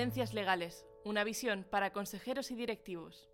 Tendencias Legales, una visión para consejeros y directivos.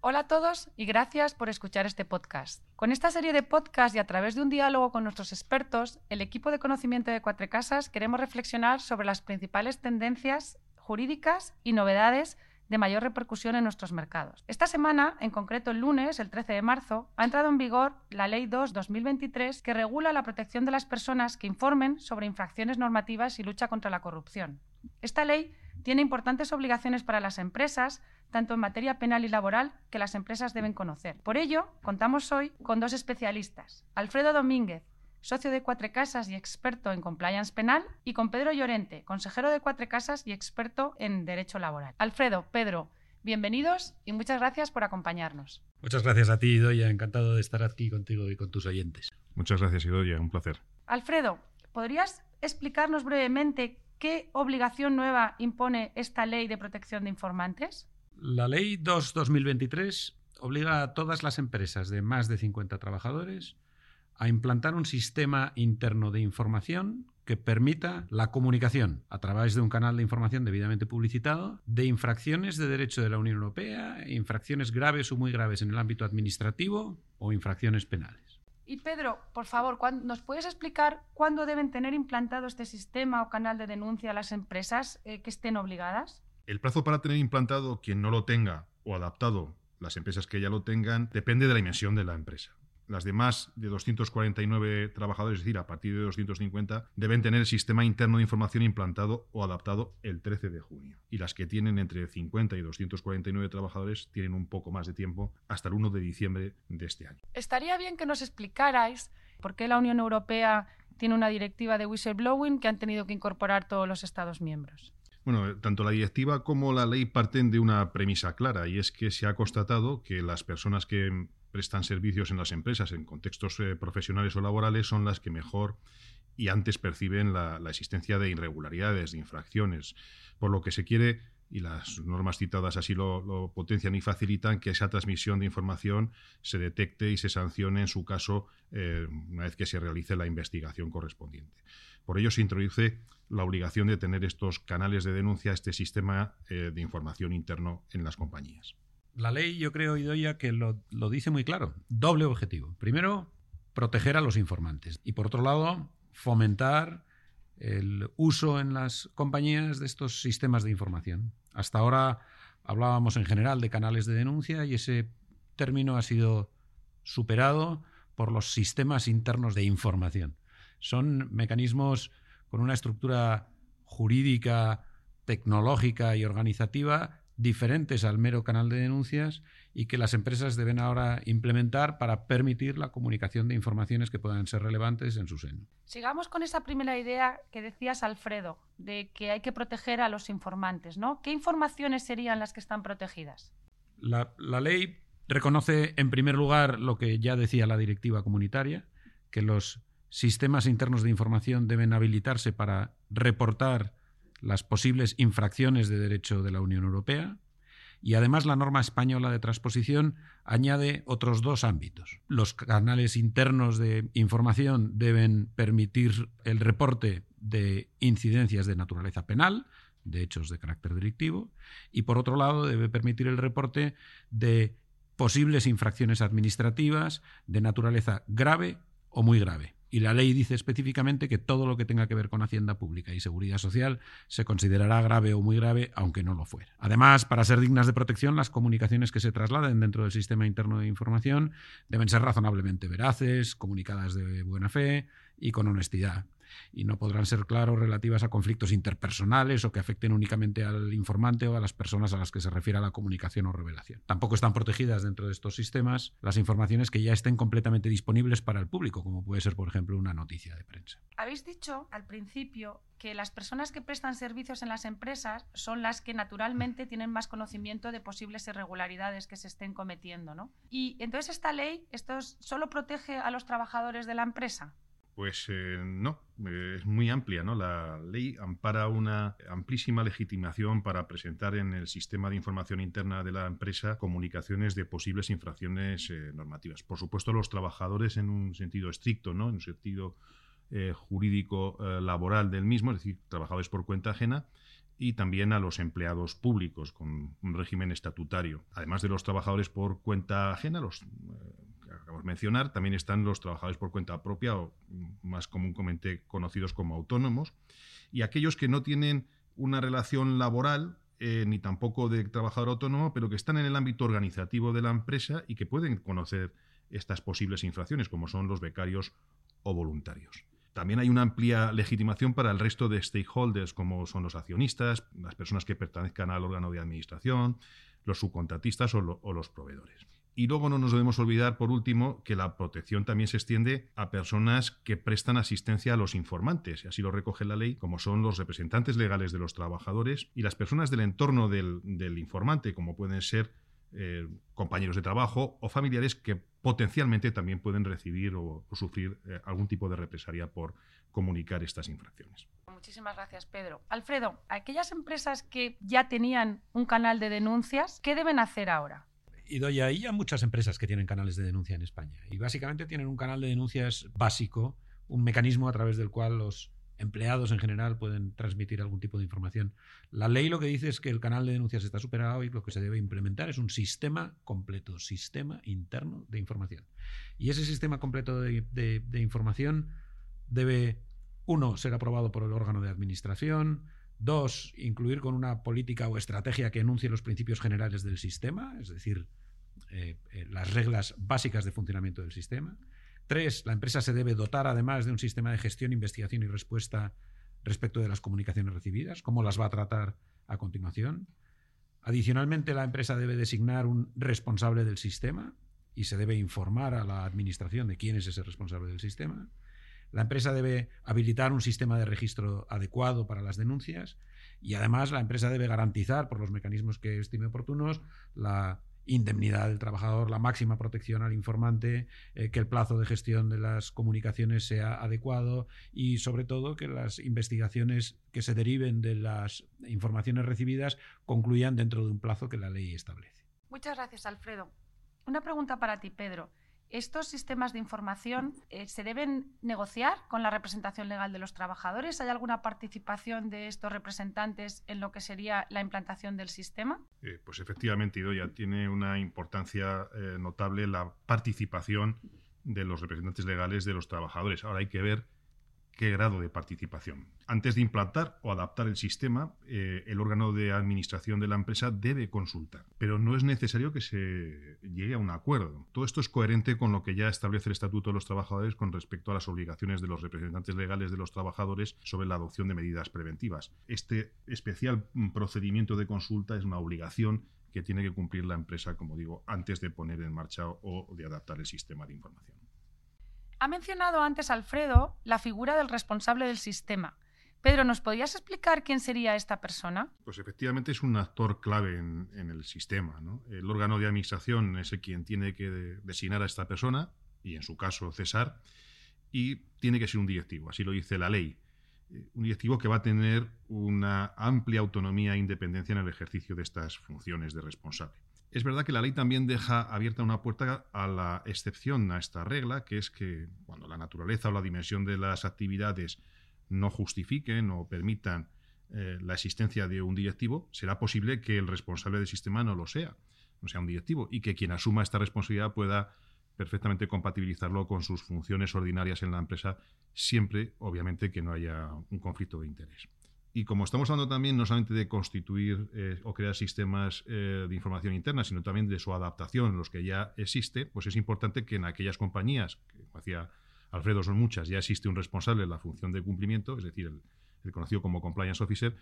Hola a todos y gracias por escuchar este podcast. Con esta serie de podcasts y a través de un diálogo con nuestros expertos, el equipo de conocimiento de Cuatro Casas queremos reflexionar sobre las principales tendencias jurídicas y novedades de mayor repercusión en nuestros mercados. Esta semana, en concreto el lunes, el 13 de marzo, ha entrado en vigor la Ley 2-2023 que regula la protección de las personas que informen sobre infracciones normativas y lucha contra la corrupción. Esta ley tiene importantes obligaciones para las empresas, tanto en materia penal y laboral, que las empresas deben conocer. Por ello, contamos hoy con dos especialistas, Alfredo Domínguez, socio de Cuatro Casas y experto en compliance penal, y con Pedro Llorente, consejero de Cuatro Casas y experto en derecho laboral. Alfredo, Pedro, bienvenidos y muchas gracias por acompañarnos. Muchas gracias a ti, Idoya. Encantado de estar aquí contigo y con tus oyentes. Muchas gracias, Idoya. Un placer. Alfredo, ¿podrías explicarnos brevemente qué obligación nueva impone esta ley de protección de informantes? La ley 2-2023 obliga a todas las empresas de más de 50 trabajadores a implantar un sistema interno de información que permita la comunicación a través de un canal de información debidamente publicitado de infracciones de derecho de la Unión Europea, infracciones graves o muy graves en el ámbito administrativo o infracciones penales. Y Pedro, por favor, ¿nos puedes explicar cuándo deben tener implantado este sistema o canal de denuncia a las empresas eh, que estén obligadas? El plazo para tener implantado quien no lo tenga o adaptado las empresas que ya lo tengan depende de la dimensión de la empresa las demás de 249 trabajadores, es decir, a partir de 250, deben tener el sistema interno de información implantado o adaptado el 13 de junio. Y las que tienen entre 50 y 249 trabajadores tienen un poco más de tiempo hasta el 1 de diciembre de este año. Estaría bien que nos explicarais por qué la Unión Europea tiene una directiva de whistleblowing que han tenido que incorporar todos los Estados miembros. Bueno, tanto la directiva como la ley parten de una premisa clara y es que se ha constatado que las personas que prestan servicios en las empresas en contextos eh, profesionales o laborales son las que mejor y antes perciben la, existencia de irregularidades, de infracciones, por lo que se quiere y las normas citadas así lo, potencian y facilitan que esa transmisión de información se detecte y se sancione en su caso eh, una vez que se realice la investigación correspondiente. Por ello se introduce la obligación de tener estos canales de denuncia, este sistema eh, de información interno en las compañías la ley, yo creo, Idoya, que lo, dice muy claro. Doble objetivo. Primero, proteger a los informantes. Y por otro lado, fomentar el uso en las compañías de estos sistemas de información. Hasta ahora hablábamos en general de canales de denuncia y ese término ha sido superado por los sistemas internos de información. Son mecanismos con una estructura jurídica, tecnológica y organizativa diferentes al mero canal de denuncias y que las empresas deben ahora implementar para permitir la comunicación de informaciones que puedan ser relevantes en su seno. Sigamos con esa primera idea que decías, Alfredo, de que hay que proteger a los informantes. ¿no? ¿Qué informaciones serían las que están protegidas? La, la ley reconoce, en primer lugar, lo que ya decía la directiva comunitaria, que los sistemas internos de información deben habilitarse para reportar las posibles infracciones de derecho de la Unión Europea y además la norma española de transposición añade otros dos ámbitos. Los canales internos de información deben permitir el reporte de incidencias de naturaleza penal, de hechos de carácter delictivo, y por otro lado debe permitir el reporte de posibles infracciones administrativas de naturaleza grave o muy grave. Y la ley dice específicamente que todo lo que tenga que ver con Hacienda Pública y Seguridad Social se considerará grave o muy grave, aunque no lo fuera. Además, para ser dignas de protección, las comunicaciones que se trasladen dentro del sistema interno de información deben ser razonablemente veraces, comunicadas de buena fe y con honestidad y no podrán ser, claro, relativas a conflictos interpersonales o que afecten únicamente al informante o a las personas a las que se refiere la comunicación o revelación. Tampoco están protegidas dentro de estos sistemas las informaciones que ya estén completamente disponibles para el público, como puede ser, por ejemplo, una noticia de prensa. Habéis dicho al principio que las personas que prestan servicios en las empresas son las que naturalmente tienen más conocimiento de posibles irregularidades que se estén cometiendo, ¿no? Y entonces esta ley esto solo protege a los trabajadores de la empresa. Pues eh, no, es muy amplia, ¿no? La ley ampara una amplísima legitimación para presentar en el sistema de información interna de la empresa comunicaciones de posibles infracciones eh, normativas. Por supuesto, los trabajadores en un sentido estricto, ¿no? En un sentido eh, jurídico eh, laboral del mismo, es decir, trabajadores por cuenta ajena, y también a los empleados públicos con un régimen estatutario. Además de los trabajadores por cuenta ajena, los acabamos de mencionar, también están los trabajadores por cuenta propia o más comúnmente conocidos como autónomos, y aquellos que no tienen una relación laboral eh, ni tampoco de trabajador autónomo, pero que están en el ámbito organizativo de la empresa y que pueden conocer estas posibles infracciones, como son los becarios o voluntarios. También hay una amplia legitimación para el resto de stakeholders, como son los accionistas, las personas que pertenezcan al órgano de administración, los subcontratistas o los proveedores. Y luego no nos debemos olvidar, por último, que la protección también se extiende a personas que prestan asistencia a los informantes, y así lo recoge la ley, como son los representantes legales de los trabajadores y las personas del entorno del, informante, como pueden ser eh, compañeros de trabajo o familiares que potencialmente también pueden recibir o, sufrir eh, algún tipo de represalia por comunicar estas infracciones. Muchísimas gracias, Pedro. Alfredo, aquellas empresas que ya tenían un canal de denuncias, ¿qué deben hacer ahora? Y doy ahí a muchas empresas que tienen canales de denuncia en España. Y básicamente tienen un canal de denuncias básico, un mecanismo a través del cual los empleados en general pueden transmitir algún tipo de información. La ley lo que dice es que el canal de denuncias está superado y lo que se debe implementar es un sistema completo, sistema interno de información. Y ese sistema completo de, de información debe, uno, ser aprobado por el órgano de administración, Dos, incluir con una política o estrategia que enuncie los principios generales del sistema, es decir, eh, eh, las reglas básicas de funcionamiento del sistema. Tres, la empresa se debe dotar además de un sistema de gestión, investigación y respuesta respecto de las comunicaciones recibidas, cómo las va a tratar a continuación. Adicionalmente, la empresa debe designar un responsable del sistema y se debe informar a la administración de quién es ese responsable del sistema. La empresa debe habilitar un sistema de registro adecuado para las denuncias y además la empresa debe garantizar, por los mecanismos que estime oportunos, la indemnidad del trabajador, la máxima protección al informante, eh, que el plazo de gestión de las comunicaciones sea adecuado y sobre todo que las investigaciones que se deriven de las informaciones recibidas concluyan dentro de un plazo que la ley establece. Muchas gracias, Alfredo. Una pregunta para ti, Pedro. ¿Estos sistemas de información eh, se deben negociar con la representación legal de los trabajadores? ¿Hay alguna participación de estos representantes en lo que sería la implantación del sistema? Eh, pues efectivamente, Idoya, tiene una importancia eh, notable la participación de los representantes legales de los trabajadores. Ahora hay que ver qué grado de participación. Antes de implantar o adaptar el sistema, eh, el órgano de administración de la empresa debe consultar, pero no es necesario que se llegue a un acuerdo. Todo esto es coherente con lo que ya establece el Estatuto de los Trabajadores con respecto a las obligaciones de los representantes legales de los trabajadores sobre la adopción de medidas preventivas. Este especial procedimiento de consulta es una obligación que tiene que cumplir la empresa, como digo, antes de poner en marcha o de adaptar el sistema de información. Ha mencionado antes Alfredo la figura del responsable del sistema. Pedro, ¿nos podrías explicar quién sería esta persona? Pues efectivamente es un actor clave en, el sistema. El órgano de administración es el quien tiene que designar a esta persona, y en su caso cesar, y tiene que ser un directivo, así lo dice la ley. Un directivo que va a tener una amplia autonomía e independencia en el ejercicio de estas funciones de responsable. Es verdad que la ley también deja abierta una puerta a la excepción a esta regla, que es que cuando la naturaleza o la dimensión de las actividades no justifiquen o permitan eh, la existencia de un directivo, será posible que el responsable del sistema no lo sea, no sea un directivo, y que quien asuma esta responsabilidad pueda perfectamente compatibilizarlo con sus funciones ordinarias en la empresa, siempre, obviamente, que no haya un conflicto de interés. Y como estamos hablando también no solamente de constituir eh, o crear sistemas eh, de información interna, sino también de su adaptación, los que ya existe, pues es importante que en aquellas compañías, que como decía Alfredo son muchas, ya existe un responsable de la función de cumplimiento, es decir, el, conocido como compliance officer,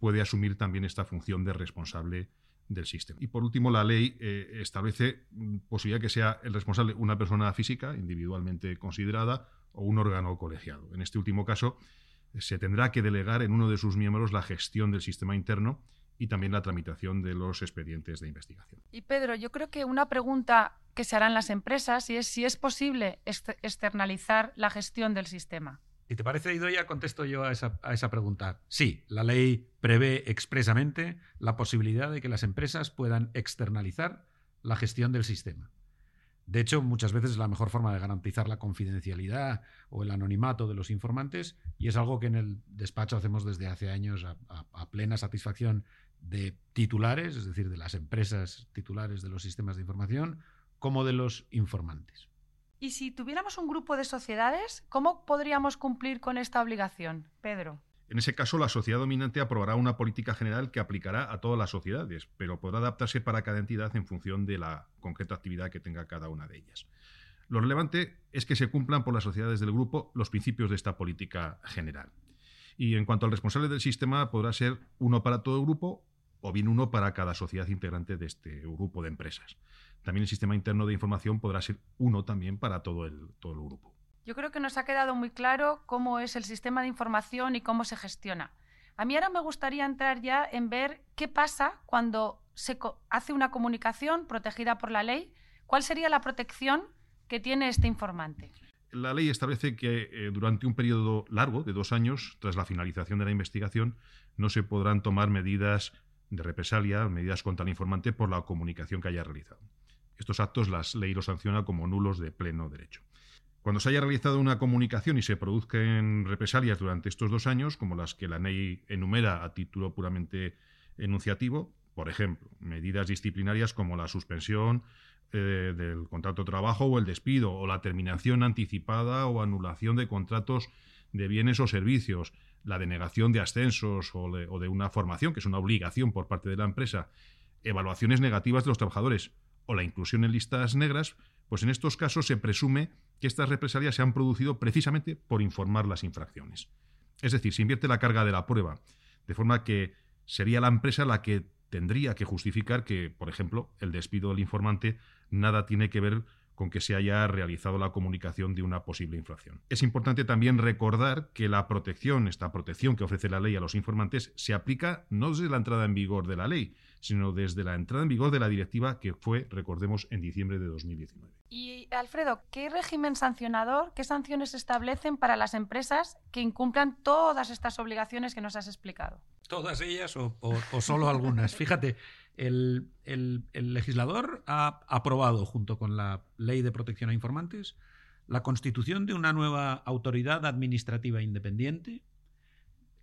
puede asumir también esta función de responsable del sistema. Y por último, la ley eh, establece mm, posibilidad que sea el responsable una persona física, individualmente considerada, o un órgano colegiado. En este último caso, se tendrá que delegar en uno de sus miembros la gestión del sistema interno y también la tramitación de los expedientes de investigación. Y Pedro, yo creo que una pregunta que se hará en las empresas es si es posible externalizar la gestión del sistema. ¿Y te parece, Idoya? Contesto yo a esa pregunta. Sí, la ley prevé expresamente la posibilidad de que las empresas puedan externalizar la gestión del sistema. De hecho, muchas veces es la mejor forma de garantizar la confidencialidad o el anonimato de los informantes y es algo que en el despacho hacemos desde hace años a, plena satisfacción de titulares, es decir, de las empresas titulares de los sistemas de información, como de los informantes. Y si tuviéramos un grupo de sociedades, ¿cómo podríamos cumplir con esta obligación, Pedro? En ese caso, la sociedad dominante aprobará una política general que aplicará a todas las sociedades, pero podrá adaptarse para cada entidad en función de la concreta actividad que tenga cada una de ellas. Lo relevante es que se cumplan por las sociedades del grupo los principios de esta política general. Y en cuanto al responsable del sistema, podrá ser uno para todo el grupo o bien uno para cada sociedad integrante de este grupo de empresas. También el sistema interno de información podrá ser uno también para todo el, todo el grupo. Yo creo que nos ha quedado muy claro cómo es el sistema de información y cómo se gestiona. A mí ahora me gustaría entrar ya en ver qué pasa cuando se hace una comunicación protegida por la ley. ¿Cuál sería la protección que tiene este informante? La ley establece que eh, durante un periodo largo, de dos años, tras la finalización de la investigación, no se podrán tomar medidas de represalia, medidas contra el informante por la comunicación que haya realizado. Estos actos las ley los sanciona como nulos de pleno derecho. Cuando se haya realizado una comunicación y se produzcan represalias durante estos dos años, como las que la ley enumera a título puramente enunciativo, por ejemplo, medidas disciplinarias como la suspensión eh, del contrato de trabajo o el despido, o la terminación anticipada o anulación de contratos de bienes o servicios, la denegación de ascensos o de una formación, que es una obligación por parte de la empresa, evaluaciones negativas de los trabajadores o la inclusión en listas negras, pues en estos casos se presume que estas represalias se han producido precisamente por informar las infracciones. Es decir, se invierte la carga de la prueba, de forma que sería la empresa la que tendría que justificar que, por ejemplo, el despido del informante nada tiene que ver con que se haya realizado la comunicación de una posible infracción. Es importante también recordar que la protección, esta protección que ofrece la ley a los informantes, se aplica no desde la entrada en vigor de la ley, sino desde la entrada en vigor de la directiva que fue, recordemos, en diciembre de 2019. Y Alfredo, ¿qué régimen sancionador, qué sanciones establecen para las empresas que incumplan todas estas obligaciones que nos has explicado? Todas ellas o, solo algunas. Fíjate, el, legislador ha aprobado, junto con la Ley de Protección a Informantes, la constitución de una nueva autoridad administrativa independiente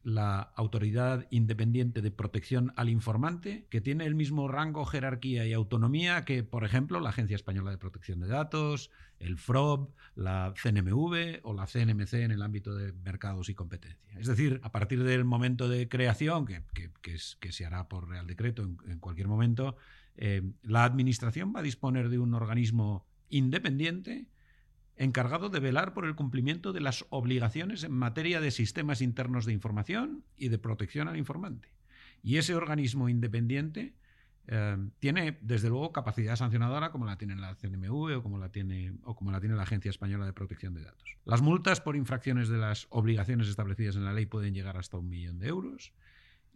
la Autoridad Independiente de Protección al Informante, que tiene el mismo rango, jerarquía y autonomía que, por ejemplo, la Agencia Española de Protección de Datos, el FROB, la CNMV o la CNMC en el ámbito de mercados y competencia. Es decir, a partir del momento de creación, que, que, se hará por Real Decreto en, cualquier momento, eh, la Administración va a disponer de un organismo independiente encargado de velar por el cumplimiento de las obligaciones en materia de sistemas internos de información y de protección al informante. Y ese organismo independiente eh, tiene, desde luego, capacidad sancionadora como la tiene la CNMV o como la tiene, o como la tiene la Agencia Española de Protección de Datos. Las multas por infracciones de las obligaciones establecidas en la ley pueden llegar hasta un millón de euros.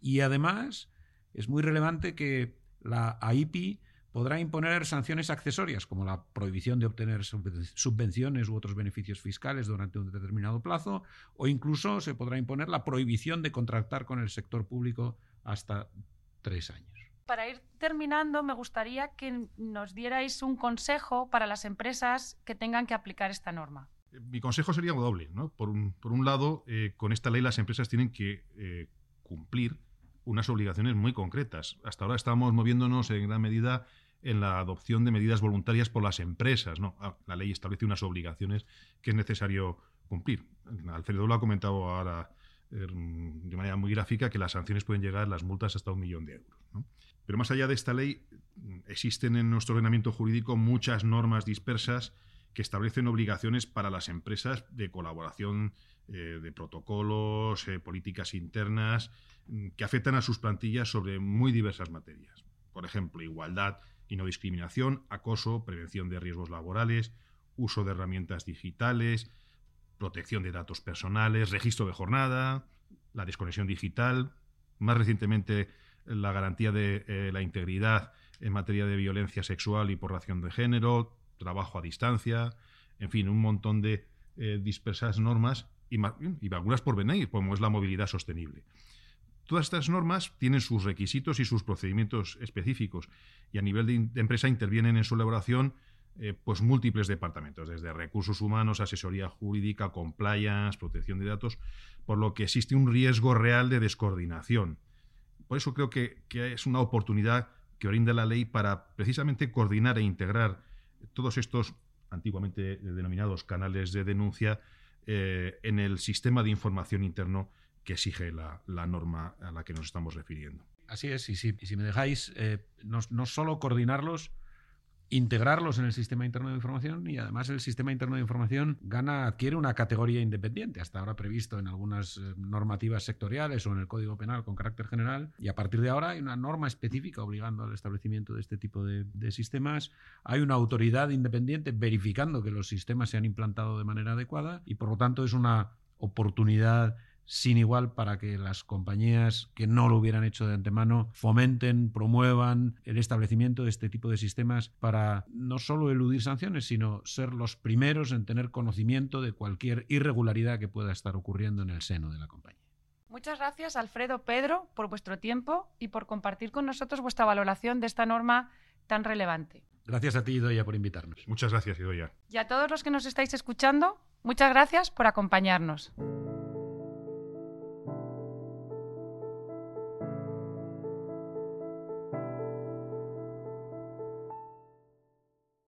Y además, es muy relevante que la AIPI podrá imponer sanciones accesorias, como la prohibición de obtener subvenciones u otros beneficios fiscales durante un determinado plazo, o incluso se podrá imponer la prohibición de contratar con el sector público hasta tres años. Para ir terminando, me gustaría que nos dierais un consejo para las empresas que tengan que aplicar esta norma. Mi consejo sería doble. Por, un, lado, eh, con esta ley las empresas tienen que eh, cumplir unas obligaciones muy concretas. Hasta ahora estamos moviéndonos en gran medida en la adopción de medidas voluntarias por las empresas. ¿no? Ah, la ley establece unas obligaciones que es necesario cumplir. Alfredo lo ha comentado ahora em, de manera muy gráfica que las sanciones pueden llegar, las multas, hasta un millón de euros. Pero más allá de esta ley, existen en nuestro ordenamiento jurídico muchas normas dispersas que establecen obligaciones para las empresas de colaboración eh, de protocolos, eh, políticas internas, mm, que afectan a sus plantillas sobre muy diversas materias. Por ejemplo, igualdad y no discriminación, acoso, prevención de riesgos laborales, uso de herramientas digitales, protección de datos personales, registro de jornada, la desconexión digital, más recientemente la garantía de eh, la integridad en materia de violencia sexual y por ración de género, trabajo a distancia, en fin, un montón de eh, dispersas normas y, y, algunas por venir, como es la movilidad sostenible. Todas estas normas tienen sus requisitos y sus procedimientos específicos y a nivel de, empresa intervienen en su elaboración eh, pues múltiples departamentos, desde recursos humanos, asesoría jurídica, compliance, protección de datos, por lo que existe un riesgo real de descoordinación. Por eso creo que, es una oportunidad que brinda la ley para precisamente coordinar e integrar todos estos antiguamente denominados canales de denuncia eh, en el sistema de información interno que exige la, norma a la que nos estamos refiriendo. Así es, y si, si me dejáis, eh, no, no, solo coordinarlos, integrarlos en el sistema interno de información y además el sistema interno de información gana, adquiere una categoría independiente, hasta ahora previsto en algunas eh, normativas sectoriales o en el Código Penal con carácter general, y a partir de ahora hay una norma específica obligando al establecimiento de este tipo de, de sistemas, hay una autoridad independiente verificando que los sistemas se han implantado de manera adecuada y por lo tanto es una oportunidad sin igual para que las compañías que no lo hubieran hecho de antemano fomenten, promuevan el establecimiento de este tipo de sistemas para no solo eludir sanciones, sino ser los primeros en tener conocimiento de cualquier irregularidad que pueda estar ocurriendo en el seno de la compañía. Muchas gracias, Alfredo Pedro, por vuestro tiempo y por compartir con nosotros vuestra valoración de esta norma tan relevante. Gracias a ti, Idoya, por invitarnos. Muchas gracias, Idoya. Y a todos los que nos estáis escuchando, muchas gracias por acompañarnos.